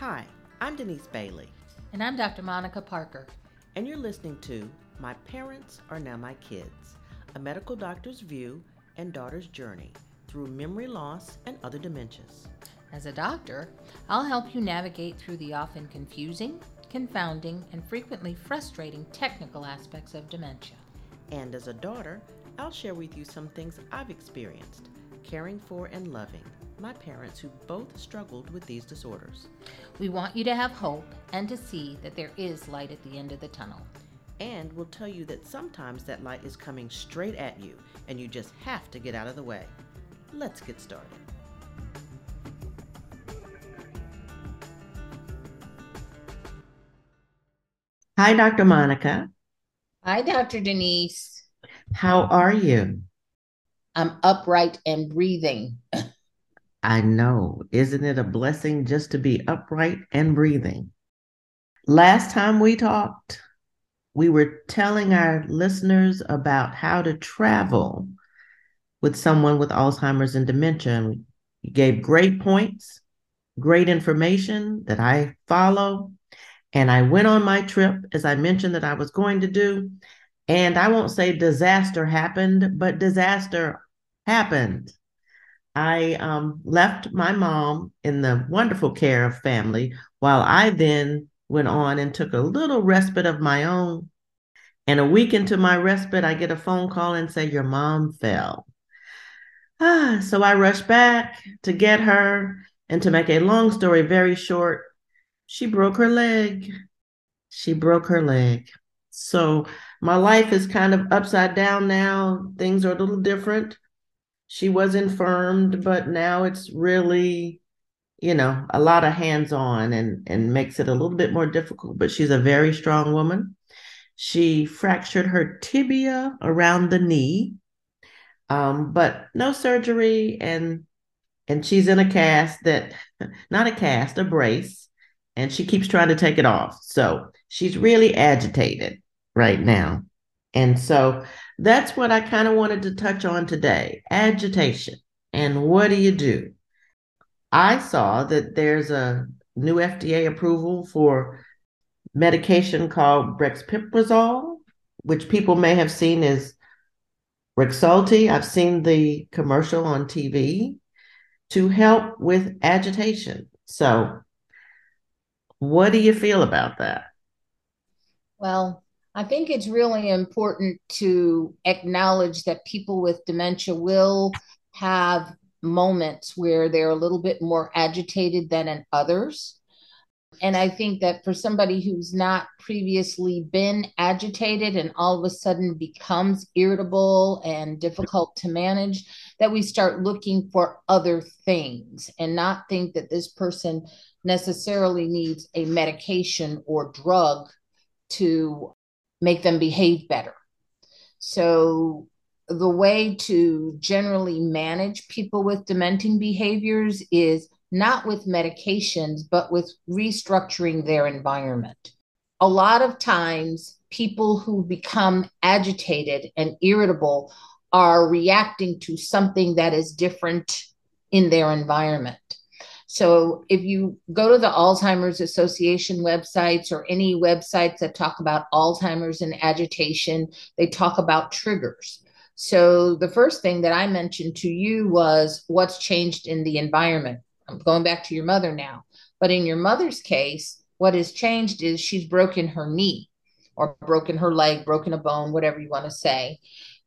Hi, I'm Denise Bailey, And I'm Dr. Monica Parker. and you're listening to My Parents Are Now My Kids, a medical doctor's view and daughter's journey through memory loss and other dementias. As a doctor, I'll help you navigate through the often confusing, confounding, and frequently frustrating technical aspects of dementia. And as a daughter, I'll share with you some things I've experienced caring for and loving my parents who both struggled with these disorders. We want you to have hope and to see that there is light at the end of the tunnel. And we'll tell you that sometimes that light is coming straight at you and you just have to get out of the way. Let's get started. Hi, Dr. Monica. Hi, Dr. Denise. How are you? I'm upright and breathing. I know. Isn't it a blessing just to be upright and breathing? Last time we talked, we were telling our listeners about how to travel with someone with Alzheimer's and dementia. And you gave great points, great information that I follow. And I went on my trip, as I mentioned that I was going to do. And I won't say disaster happened, but disaster happened. I um, left my mom in the wonderful care of family while I then went on and took a little respite of my own. And a week into my respite, I get a phone call and say, Your mom fell. Ah, so I rushed back to get her. And to make a long story very short, she broke her leg. She broke her leg. So my life is kind of upside down now. Things are a little different she was infirmed, but now it's really, you know, a lot of hands on and, and makes it a little bit more difficult. But she's a very strong woman. She fractured her tibia around the knee, um, but no surgery. And and she's in a cast that, not a cast, a brace, and she keeps trying to take it off. So she's really agitated right now. And so that's what I kind of wanted to touch on today agitation. And what do you do? I saw that there's a new FDA approval for medication called brexpiprazole, which people may have seen as Rexulti. I've seen the commercial on TV to help with agitation. So, what do you feel about that? Well, I think it's really important to acknowledge that people with dementia will have moments where they're a little bit more agitated than in others. And I think that for somebody who's not previously been agitated and all of a sudden becomes irritable and difficult to manage, that we start looking for other things and not think that this person necessarily needs a medication or drug to make them behave better. So, the way to generally manage people with dementing behaviors is not with medications, but with restructuring their environment. A lot of times, people who become agitated and irritable are reacting to something that is different in their environment. So if you go to the Alzheimer's Association websites or any websites that talk about Alzheimer's and agitation, they talk about triggers. So the first thing that I mentioned to you was what's changed in the environment. I'm going back to your mother now. But in your mother's case, what has changed is she's broken her knee or broken her leg, broken a bone, whatever you want to say.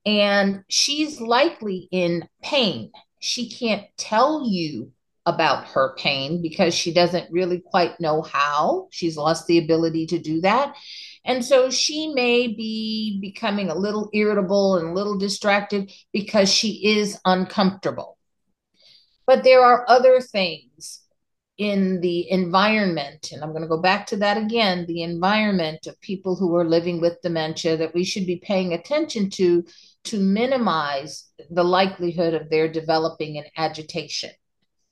And she's likely in pain. She can't tell you about her pain because she doesn't really quite know how. She's lost the ability to do that. And so she may be becoming a little irritable and a little distracted because she is uncomfortable. But there are other things in the environment, and I'm going to go back to that again the environment of people who are living with dementia that we should be paying attention to to minimize the likelihood of their developing an agitation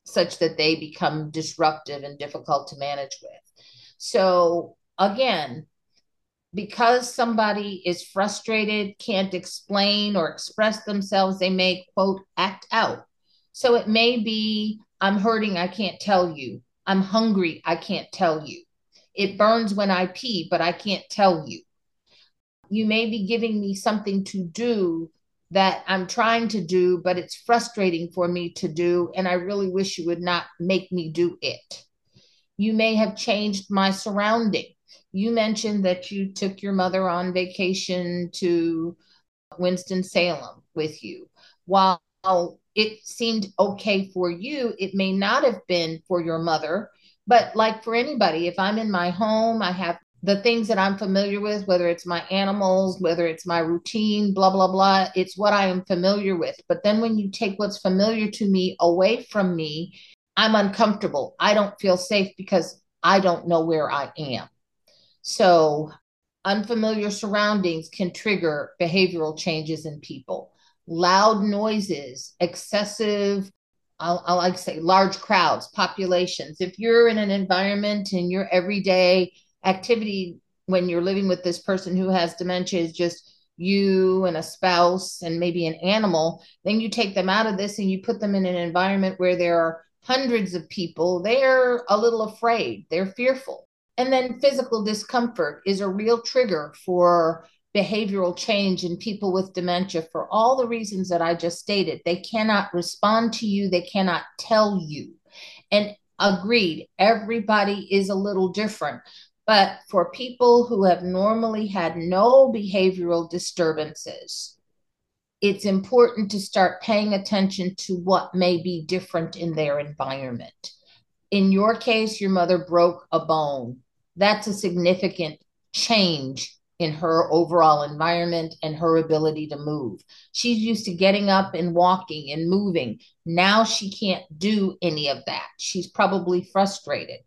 such that they become disruptive and difficult to manage with. So, again, because somebody is frustrated, can't explain or express themselves, they may, quote, act out. So it may be, I'm hurting, I can't tell you. I'm hungry, I can't tell you. It burns when I pee, but I can't tell you. You may be giving me something to do that I'm trying to do, but it's frustrating for me to do. And I really wish you would not make me do it. You may have changed my surrounding. You mentioned that you took your mother on vacation to Winston-Salem with you. While it seemed okay for you, it may not have been for your mother. But like for anybody, if I'm in my home, I have the things that I'm familiar with, whether it's my animals, whether it's my routine, blah, blah, blah, it's what I am familiar with. But then when you take what's familiar to me away from me, I'm uncomfortable. I don't feel safe because I don't know where I am. So, unfamiliar surroundings can trigger behavioral changes in people. Loud noises, excessive I'll, i like to say large crowds, populations. If you're in an environment in your everyday activity when you're living with this person who has dementia is just you and a spouse and maybe an animal, then you take them out of this and you put them in an environment where there are hundreds of people, they're a little afraid, they're fearful. And then physical discomfort is a real trigger for behavioral change in people with dementia for all the reasons that I just stated. They cannot respond to you, they cannot tell you. And agreed, everybody is a little different. But for people who have normally had no behavioral disturbances, it's important to start paying attention to what may be different in their environment. In your case, your mother broke a bone. That's a significant change in her overall environment and her ability to move. She's used to getting up and walking and moving. Now she can't do any of that. She's probably frustrated.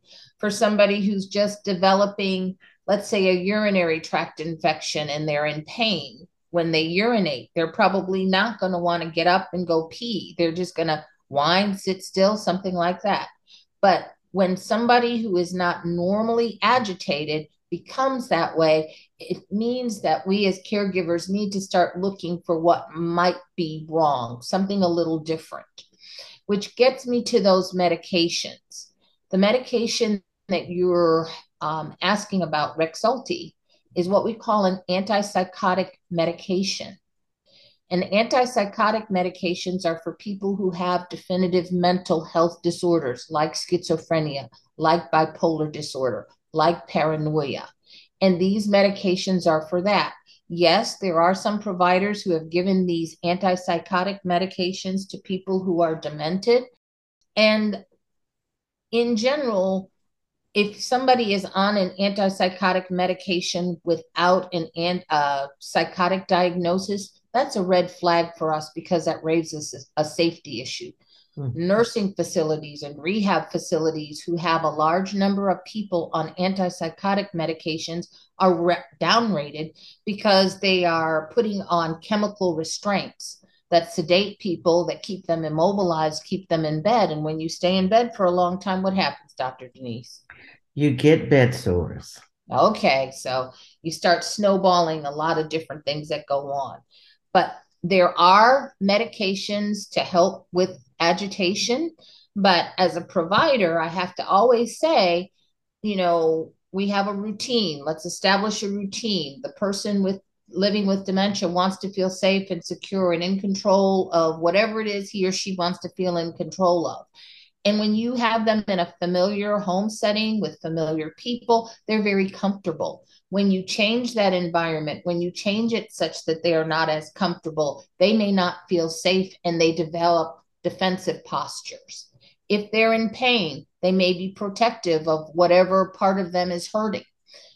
For somebody who's just developing, let's say, a urinary tract infection and they're in pain when they urinate, they're probably not going to want to get up and go pee. They're just going to whine, sit still, something like that. But when somebody who is not normally agitated becomes that way, it means that we as caregivers need to start looking for what might be wrong, something a little different, which gets me to those medications. The medication that you're um, asking about, Rexulti, is what we call an antipsychotic medication. And antipsychotic medications are for people who have definitive mental health disorders like schizophrenia, like bipolar disorder, like paranoia. And these medications are for that. Yes, there are some providers who have given these antipsychotic medications to people who are demented. And in general, if somebody is on an antipsychotic medication without an uh, psychotic diagnosis, that's a red flag for us because that raises a safety issue. Mm-hmm. Nursing facilities and rehab facilities who have a large number of people on antipsychotic medications are re- downrated because they are putting on chemical restraints that sedate people, that keep them immobilized, keep them in bed. And when you stay in bed for a long time, what happens, Dr. Denise? You get bed sores. Okay, so you start snowballing a lot of different things that go on. But there are medications to help with agitation. But as a provider, I have to always say, you know, we have a routine. Let's establish a routine. The person with living with dementia wants to feel safe and secure and in control of whatever it is he or she wants to feel in control of. And when you have them in a familiar home setting with familiar people, they're very comfortable. When you change that environment, when you change it such that they are not as comfortable, they may not feel safe and they develop defensive postures. If they're in pain, they may be protective of whatever part of them is hurting.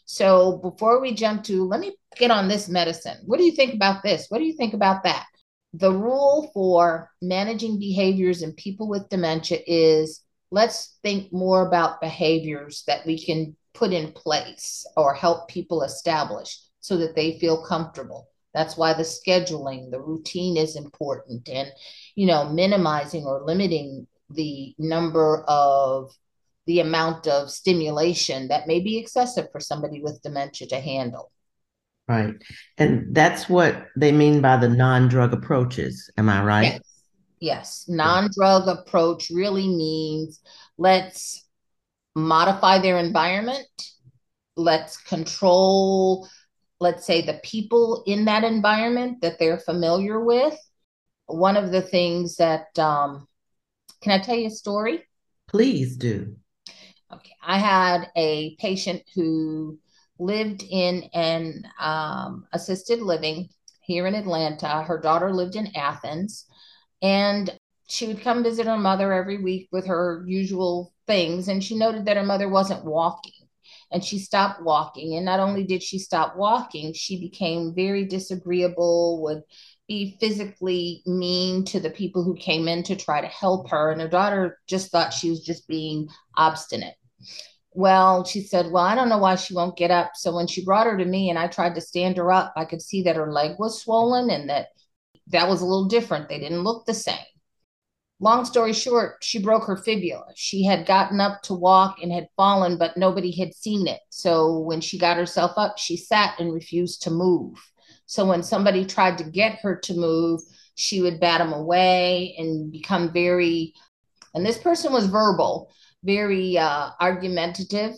So before we jump to, let me get on this medicine. What do you think about this? What do you think about that? The rule for managing behaviors in people with dementia is let's think more about behaviors that we can put in place or help people establish so that they feel comfortable. That's why the scheduling, the routine is important and you know minimizing or limiting the number of the amount of stimulation that may be excessive for somebody with dementia to handle. Right. And that's what they mean by the non drug approaches. Am I right? Yes. yes. Non drug approach really means let's modify their environment. Let's control, let's say, the people in that environment that they're familiar with. One of the things that, um, can I tell you a story? Please do. Okay. I had a patient who lived in an um, assisted living here in Atlanta. Her daughter lived in Athens. And she would come visit her mother every week with her usual things. And she noted that her mother wasn't walking. And she stopped walking. And not only did she stop walking, she became very disagreeable, would be physically mean to the people who came in to try to help her. And her daughter just thought she was just being obstinate. Well, she said, Well, I don't know why she won't get up. So when she brought her to me and I tried to stand her up, I could see that her leg was swollen and that that was a little different. They didn't look the same. Long story short, she broke her fibula. She had gotten up to walk and had fallen, but nobody had seen it. So when she got herself up, she sat and refused to move. So when somebody tried to get her to move, she would bat them away and become very, and this person was verbal, very uh, argumentative,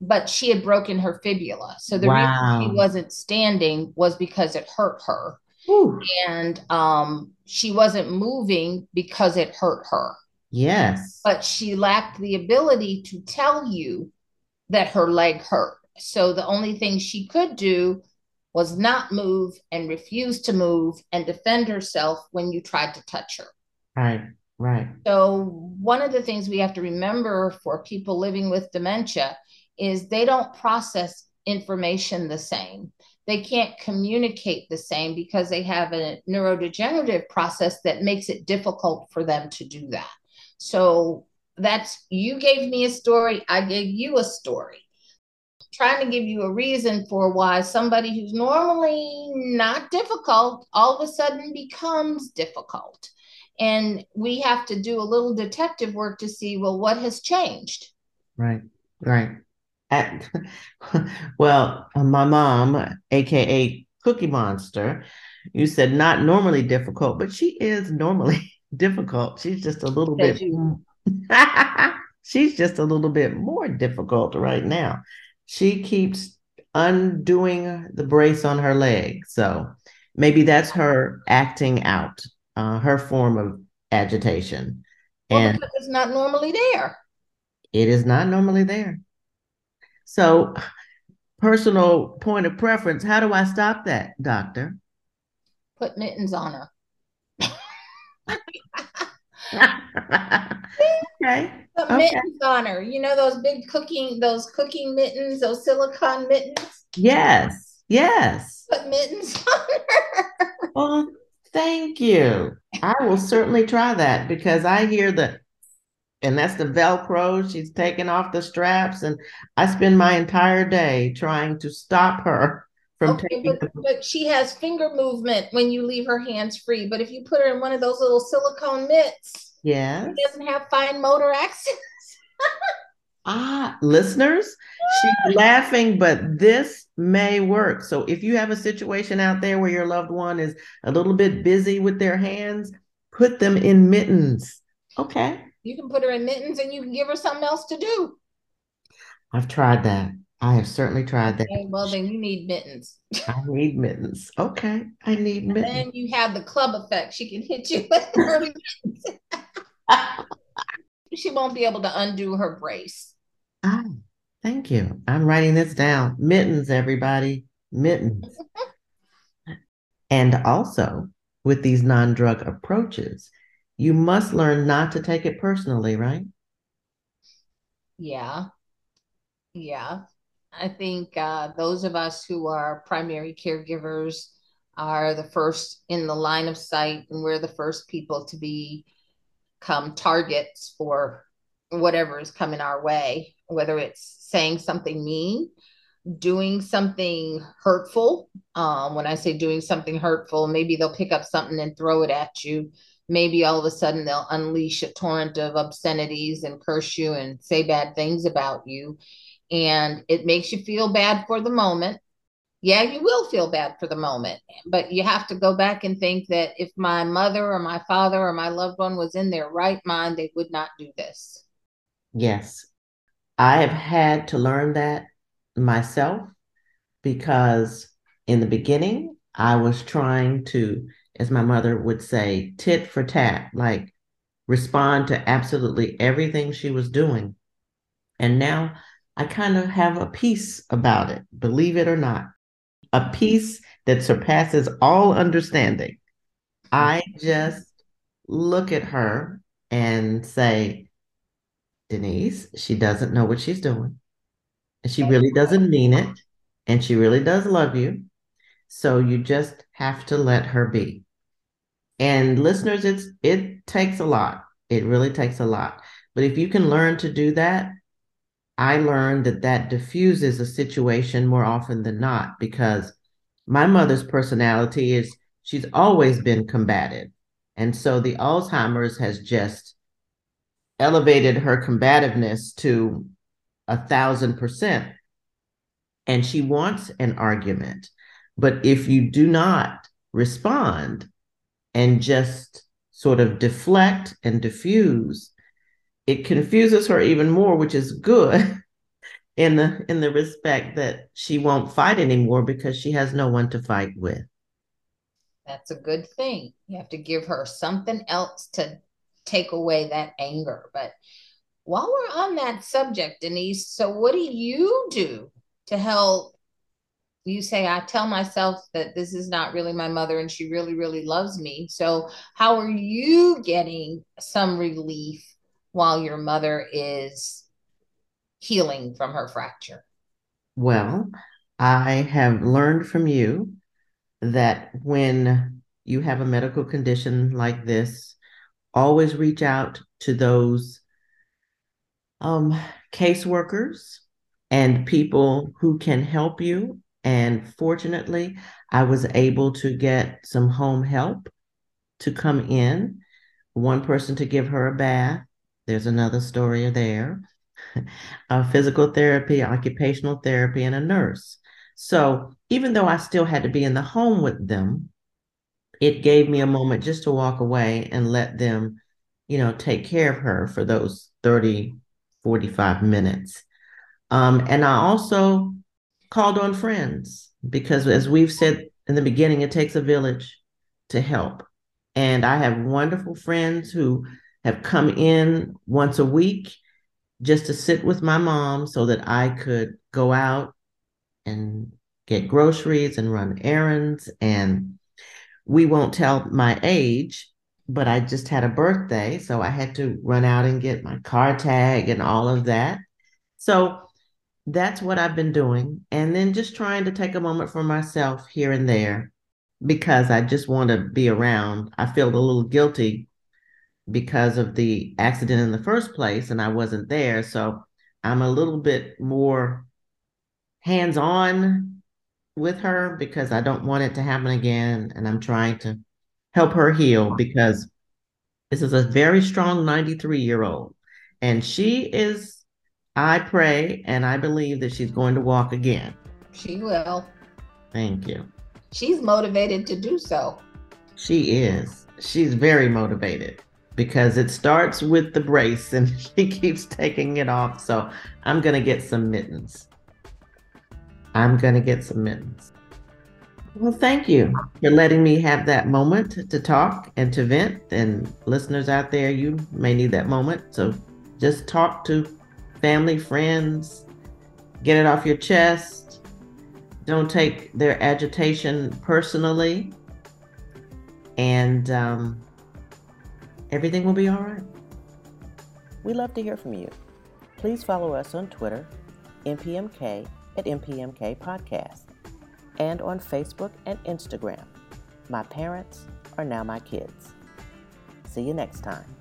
but she had broken her fibula. So the wow. reason she wasn't standing was because it hurt her. Ooh. And um, she wasn't moving because it hurt her. Yes. But she lacked the ability to tell you that her leg hurt. So the only thing she could do was not move and refuse to move and defend herself when you tried to touch her. Right. Right. So, one of the things we have to remember for people living with dementia is they don't process information the same. They can't communicate the same because they have a neurodegenerative process that makes it difficult for them to do that. So, that's you gave me a story, I gave you a story. Trying to give you a reason for why somebody who's normally not difficult all of a sudden becomes difficult. And we have to do a little detective work to see well what has changed? Right right. At, well my mom aka cookie monster you said not normally difficult but she is normally difficult. She's just a little bit she's just a little bit more difficult right now she keeps undoing the brace on her leg so maybe that's her acting out uh, her form of agitation. Well, and it's not normally there. It is not normally there. So, personal point of preference, how do I stop that, doctor? Put mittens on her. Okay. Put okay. mittens on her. You know those big cooking, those cooking mittens, those silicone mittens? Yes. Yes. Put mittens on her. well, Thank you. I will certainly try that because I hear the, and that's the Velcro. She's taking off the straps, and I spend my entire day trying to stop her from okay, taking. But, but she has finger movement when you leave her hands free. But if you put her in one of those little silicone mitts, yeah, she doesn't have fine motor access. ah, listeners, she's laughing, but this may work. So if you have a situation out there where your loved one is a little bit busy with their hands, put them in mittens. Okay. You can put her in mittens and you can give her something else to do. I've tried that. I have certainly tried that. Okay, well, then you need mittens. I need mittens. Okay. I need mittens. And then you have the club effect. She can hit you with her mittens. she won't be able to undo her brace. Ah. Thank you. I'm writing this down. Mittens, everybody. Mittens. and also, with these non drug approaches, you must learn not to take it personally, right? Yeah. Yeah. I think uh, those of us who are primary caregivers are the first in the line of sight, and we're the first people to become targets for whatever is coming our way, whether it's saying something mean, doing something hurtful. Um, when I say doing something hurtful, maybe they'll pick up something and throw it at you. Maybe all of a sudden they'll unleash a torrent of obscenities and curse you and say bad things about you. And it makes you feel bad for the moment. Yeah, you will feel bad for the moment, but you have to go back and think that if my mother or my father or my loved one was in their right mind, they would not do this. Yes, I have had to learn that myself because in the beginning, I was trying to, as my mother would say, tit for tat, like respond to absolutely everything she was doing. And now I kind of have a peace about it, believe it or not, a peace that surpasses all understanding. I just look at her and say, Denise, she doesn't know what she's doing. And she really doesn't mean it. And she really does love you. So you just have to let her be. And listeners, it's it takes a lot. It really takes a lot. But if you can learn to do that, I learned that that diffuses a situation more often than not because my mother's personality is she's always been combative. And so the Alzheimer's has just elevated her combativeness to a thousand percent. And she wants an argument. But if you do not respond and just sort of deflect and diffuse, it confuses her even more, which is good in the in the respect that she won't fight anymore because she has no one to fight with. That's a good thing. You have to give her something else to take away that anger. But while we're on that subject, Denise, so what do you do to help? You say, I tell myself that this is not really my mother and she really, really loves me. So, how are you getting some relief while your mother is healing from her fracture? Well, I have learned from you that when you have a medical condition like this, always reach out to those um, caseworkers and people who can help you. And fortunately, I was able to get some home help to come in, one person to give her a bath, there's another story there. uh, physical therapy, occupational therapy, and a nurse. So even though I still had to be in the home with them, it gave me a moment just to walk away and let them, you know, take care of her for those 30, 45 minutes. Um, and I also called on friends because, as we've said in the beginning, it takes a village to help. And I have wonderful friends who have come in once a week just to sit with my mom so that I could go out and get groceries and run errands. And we won't tell my age, but I just had a birthday. So I had to run out and get my car tag and all of that. So that's what I've been doing. And then just trying to take a moment for myself here and there because I just want to be around. I feel a little guilty because of the accident in the first place and I wasn't there. So I'm a little bit more hands on with her because I don't want it to happen again. And I'm trying to help her heal because this is a very strong 93 year old. And she is, I pray and I believe that she's going to walk again. She will. Thank you. She's motivated to do so. She is. She's very motivated because it starts with the brace and she keeps taking it off. So I'm going to get some mittens. I'm going to get some mittens. Well, thank you for letting me have that moment to talk and to vent. And listeners out there, you may need that moment. So just talk to family, friends, get it off your chest. Don't take their agitation personally. And um, everything will be all right. We love to hear from you. Please follow us on Twitter, MPMK at MPMK Podcast, and on Facebook and Instagram. My parents are now my kids. See you next time.